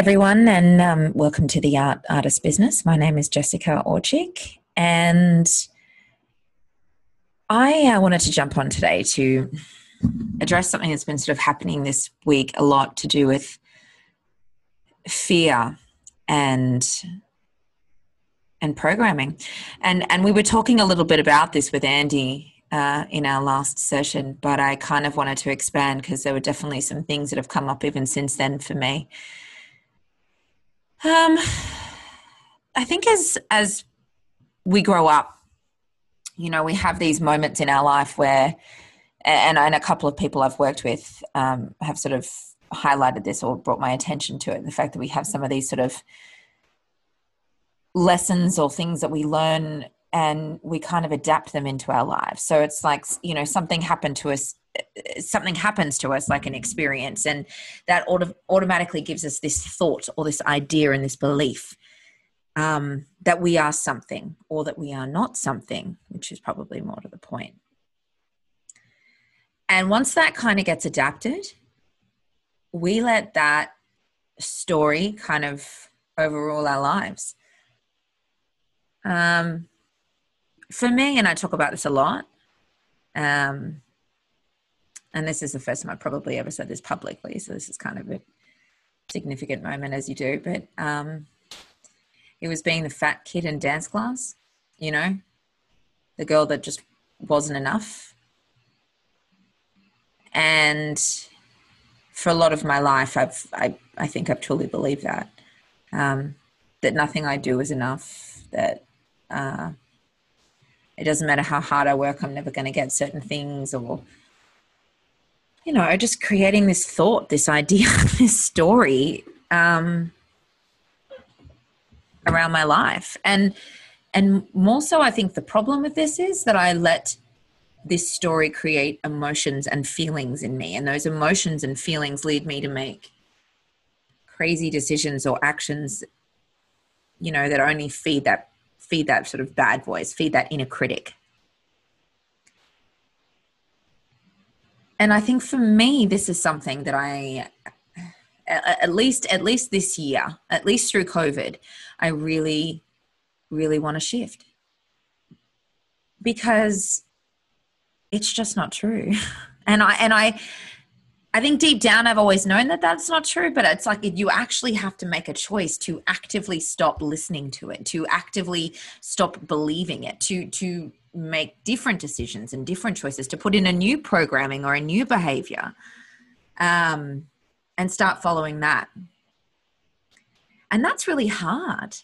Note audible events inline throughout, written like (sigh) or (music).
everyone, and um, welcome to the Art Artist Business. My name is Jessica Orchik, and I uh, wanted to jump on today to address something that's been sort of happening this week a lot to do with fear and and programming and and we were talking a little bit about this with andy uh, in our last session but i kind of wanted to expand because there were definitely some things that have come up even since then for me um, I think as as we grow up, you know, we have these moments in our life where, and, and a couple of people I've worked with um, have sort of highlighted this or brought my attention to it. The fact that we have some of these sort of lessons or things that we learn and we kind of adapt them into our lives. So it's like, you know, something happened to us something happens to us like an experience and that auto- automatically gives us this thought or this idea and this belief um, that we are something or that we are not something which is probably more to the point. And once that kind of gets adapted we let that story kind of overrule our lives. Um, for me and i talk about this a lot um, and this is the first time I've probably ever said this publicly, so this is kind of a significant moment as you do. But um, it was being the fat kid in dance class, you know, the girl that just wasn't enough. And for a lot of my life, I've I, I think I've truly believed that um, that nothing I do is enough. That uh, it doesn't matter how hard I work, I'm never going to get certain things, or you know, just creating this thought, this idea, (laughs) this story um, around my life. And and more so, I think the problem with this is that I let this story create emotions and feelings in me, and those emotions and feelings lead me to make crazy decisions or actions, you know, that only feed that feed that sort of bad voice, feed that inner critic. And I think for me, this is something that I, at least at least this year, at least through COVID, I really, really want to shift because it's just not true. (laughs) And I and I I think deep down I've always known that that's not true, but it's like you actually have to make a choice to actively stop listening to it, to actively stop believing it, to to make different decisions and different choices to put in a new programming or a new behavior um, and start following that. And that's really hard.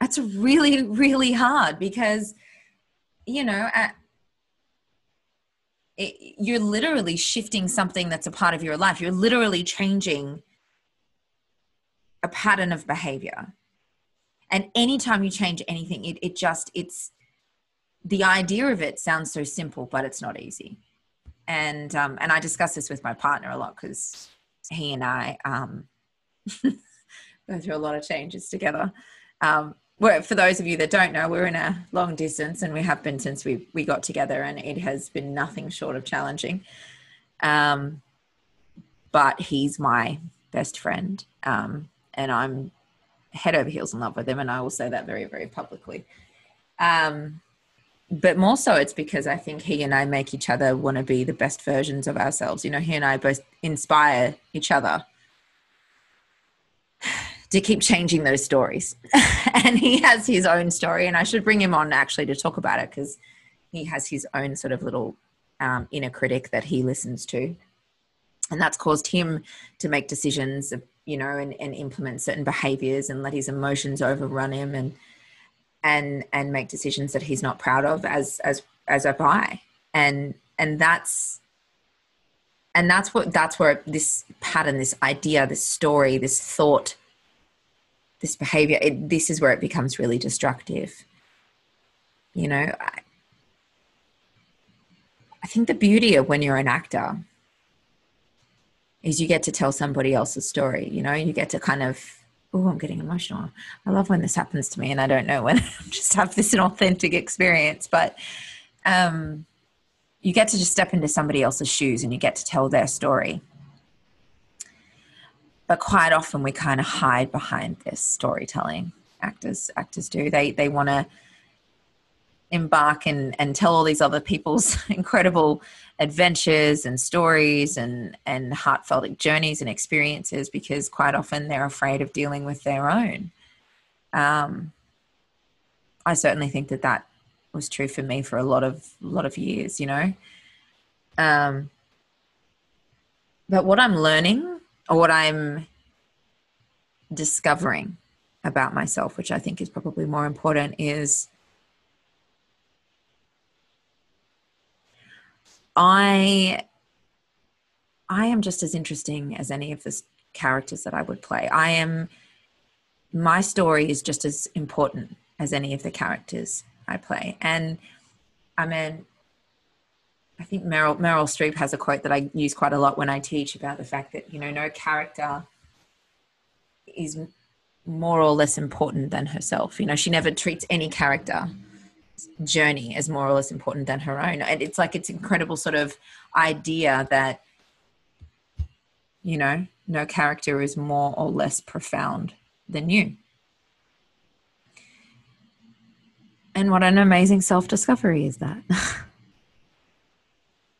That's really, really hard because, you know, at, it, you're literally shifting something that's a part of your life. You're literally changing a pattern of behavior. And anytime you change anything, it, it just, it's, the idea of it sounds so simple, but it's not easy. And um, and I discuss this with my partner a lot because he and I um, (laughs) go through a lot of changes together. Um, for those of you that don't know, we're in a long distance, and we have been since we we got together, and it has been nothing short of challenging. Um, but he's my best friend, um, and I'm head over heels in love with him, and I will say that very, very publicly. Um, but more so it's because I think he and I make each other want to be the best versions of ourselves. You know, he and I both inspire each other to keep changing those stories. (laughs) and he has his own story, and I should bring him on actually to talk about it because he has his own sort of little um, inner critic that he listens to. And that's caused him to make decisions, you know, and, and implement certain behaviors and let his emotions overrun him and and and make decisions that he's not proud of as as as a I. And and that's and that's what that's where this pattern, this idea, this story, this thought, this behavior, it, this is where it becomes really destructive. You know, I, I think the beauty of when you're an actor is you get to tell somebody else's story. You know, you get to kind of oh, I'm getting emotional. I love when this happens to me, and I don't know when. (laughs) I just have this an authentic experience, but um, you get to just step into somebody else's shoes and you get to tell their story. but quite often we kind of hide behind this storytelling actors actors do they they want to embark and and tell all these other people's (laughs) incredible adventures and stories and and heartfelt journeys and experiences because quite often they're afraid of dealing with their own. Um i certainly think that that was true for me for a lot of lot of years you know? Um but what i'm learning or what i'm discovering about myself, which I think is probably more important, is I I am just as interesting as any of the characters that I would play. I am my story is just as important as any of the characters I play. And I mean I think Meryl Meryl Streep has a quote that I use quite a lot when I teach about the fact that, you know, no character is more or less important than herself. You know, she never treats any character journey as more or less important than her own. And it's like it's incredible sort of idea that, you know, no character is more or less profound than you. And what an amazing self discovery is that. (laughs)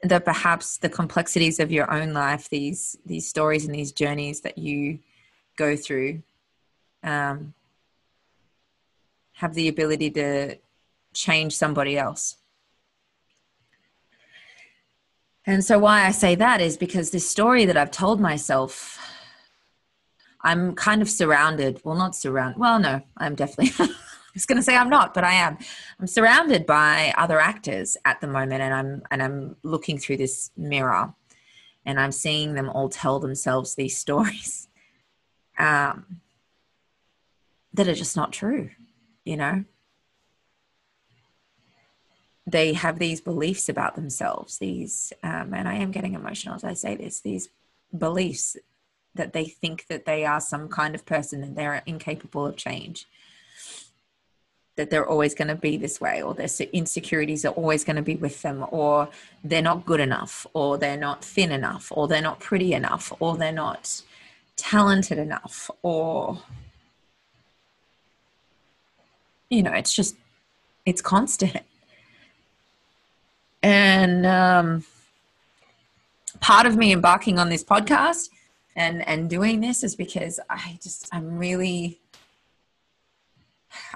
that perhaps the complexities of your own life, these these stories and these journeys that you go through um, have the ability to change somebody else. And so, why I say that is because this story that I've told myself, I'm kind of surrounded. Well, not surrounded. Well, no, I'm definitely. (laughs) I was going to say I'm not, but I am. I'm surrounded by other actors at the moment, and I'm and I'm looking through this mirror, and I'm seeing them all tell themselves these (laughs) stories. Um, that are just not true, you know? They have these beliefs about themselves, these, um, and I am getting emotional as I say this, these beliefs that they think that they are some kind of person and they're incapable of change that they're always going to be this way or their insecurities are always going to be with them or they're not good enough or they're not thin enough or they're not pretty enough or they're not talented enough or you know, it's just, it's constant. And um, part of me embarking on this podcast and and doing this is because I just I'm really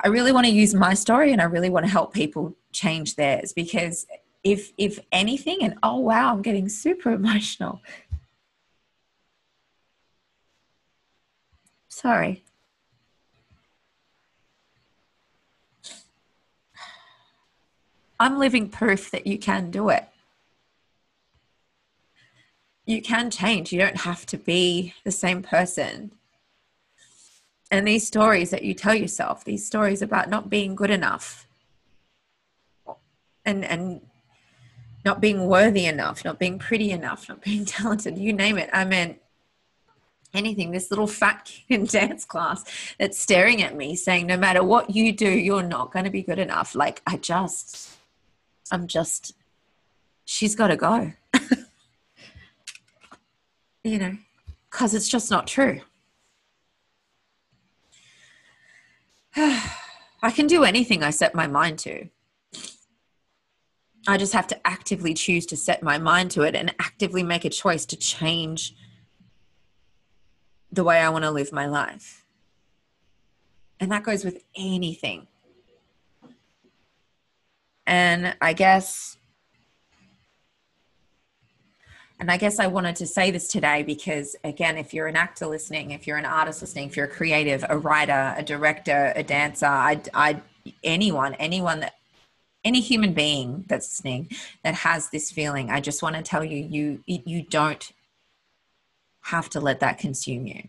I really want to use my story and I really want to help people change theirs because if if anything and oh wow I'm getting super (laughs) emotional. Sorry I'm living proof that you can do it. You can change. You don't have to be the same person. And these stories that you tell yourself, these stories about not being good enough and, and not being worthy enough, not being pretty enough, not being (laughs) talented, you name it. I mean, anything, this little fat kid in (laughs) dance class that's staring at me saying, no matter what you do, you're not going to be good enough. Like, I just I'm just, she's got to go. (laughs) you know, because it's just not true. (sighs) I can do anything I set my mind to. I just have to actively choose to set my mind to it and actively make a choice to change the way I want to live my life. And that goes with anything. And I guess, and I guess I wanted to say this today because, again, if you're an actor listening, if you're an artist listening, if you're a creative, a writer, a director, a dancer, I, I, anyone, anyone that, any human being that's listening that has this feeling, I just want to tell you, you, you don't have to let that consume you.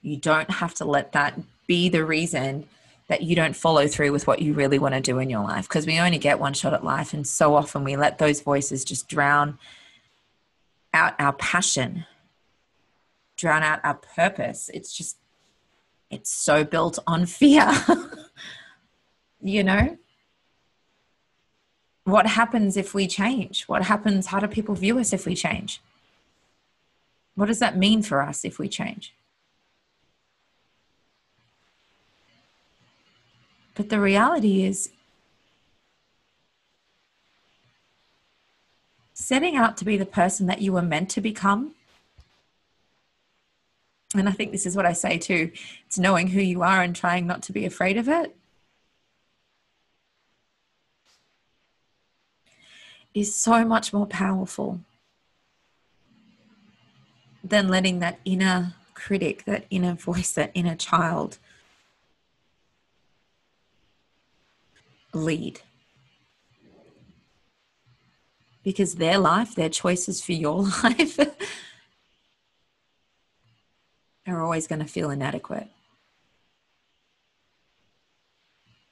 You don't have to let that be the reason that you don't follow through with what you really want to do in your life because we only get one shot at life and so often we let those voices just drown out our passion drown out our purpose. It's just it's so built on fear (laughs) you know? What happens if we change? What happens how do people view us if we change? What does that mean for us if we change? But the reality is, setting out to be the person that you were meant to become. And I think this is what I say too it's knowing who you are and trying not to be afraid of it. Is so much more powerful than letting that inner critic, that inner voice, that inner child lead. Because their life, their choices for your (laughs) life are always going to feel inadequate.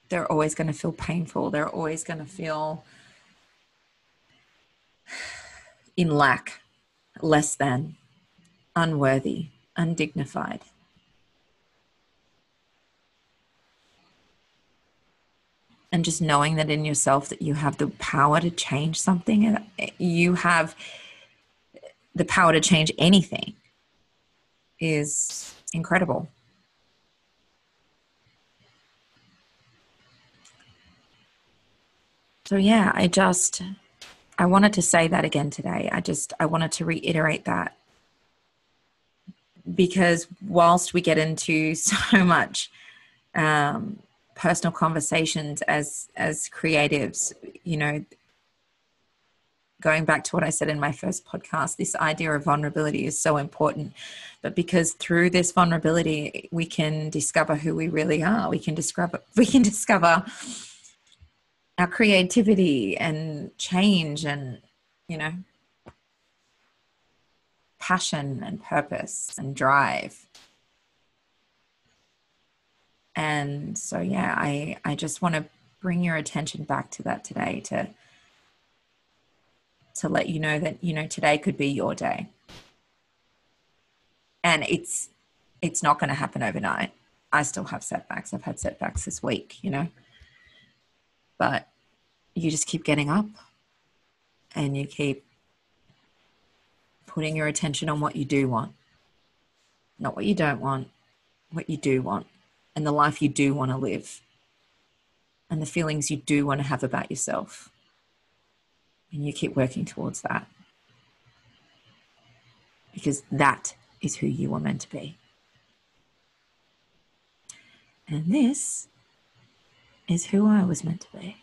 They're always going to feel painful. They're always going to feel in lack, less than, unworthy, undignified. And just knowing that in yourself that you have the power to change something and you have the power to change anything is incredible. So yeah i just i wanted to say that again today. I just i wanted to reiterate that because whilst we get into (laughs) so much um, personal conversations as as creatives you know going back to what i said in my first podcast this idea of vulnerability is so important. But because through this vulnerability we can discover who we really are. We can discover (laughs) we can discover our creativity and change and you know passion and purpose and drive and so yeah i i just want to bring your attention back to that today to to let you know that you know today could be your day. And it's it's not going to happen overnight. I still have setbacks. I've had setbacks this week you know? But you just keep getting up and you keep putting your attention on what you do want not what you don't want what you do want and the life you do want to live and the feelings you do want to have about yourself. And you keep working towards that because that is who you are meant to be. And this is who I was meant to be.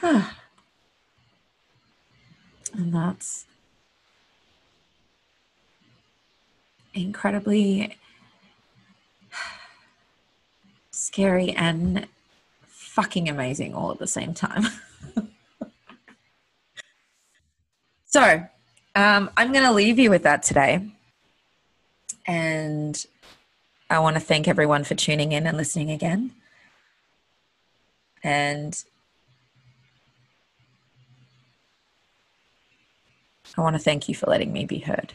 (sighs) and that's incredibly scary and fucking amazing all at the same time. (laughs) so, um, I'm going to leave you with that today. And I want to thank everyone for tuning in and listening again. And I want to thank you for letting me be heard.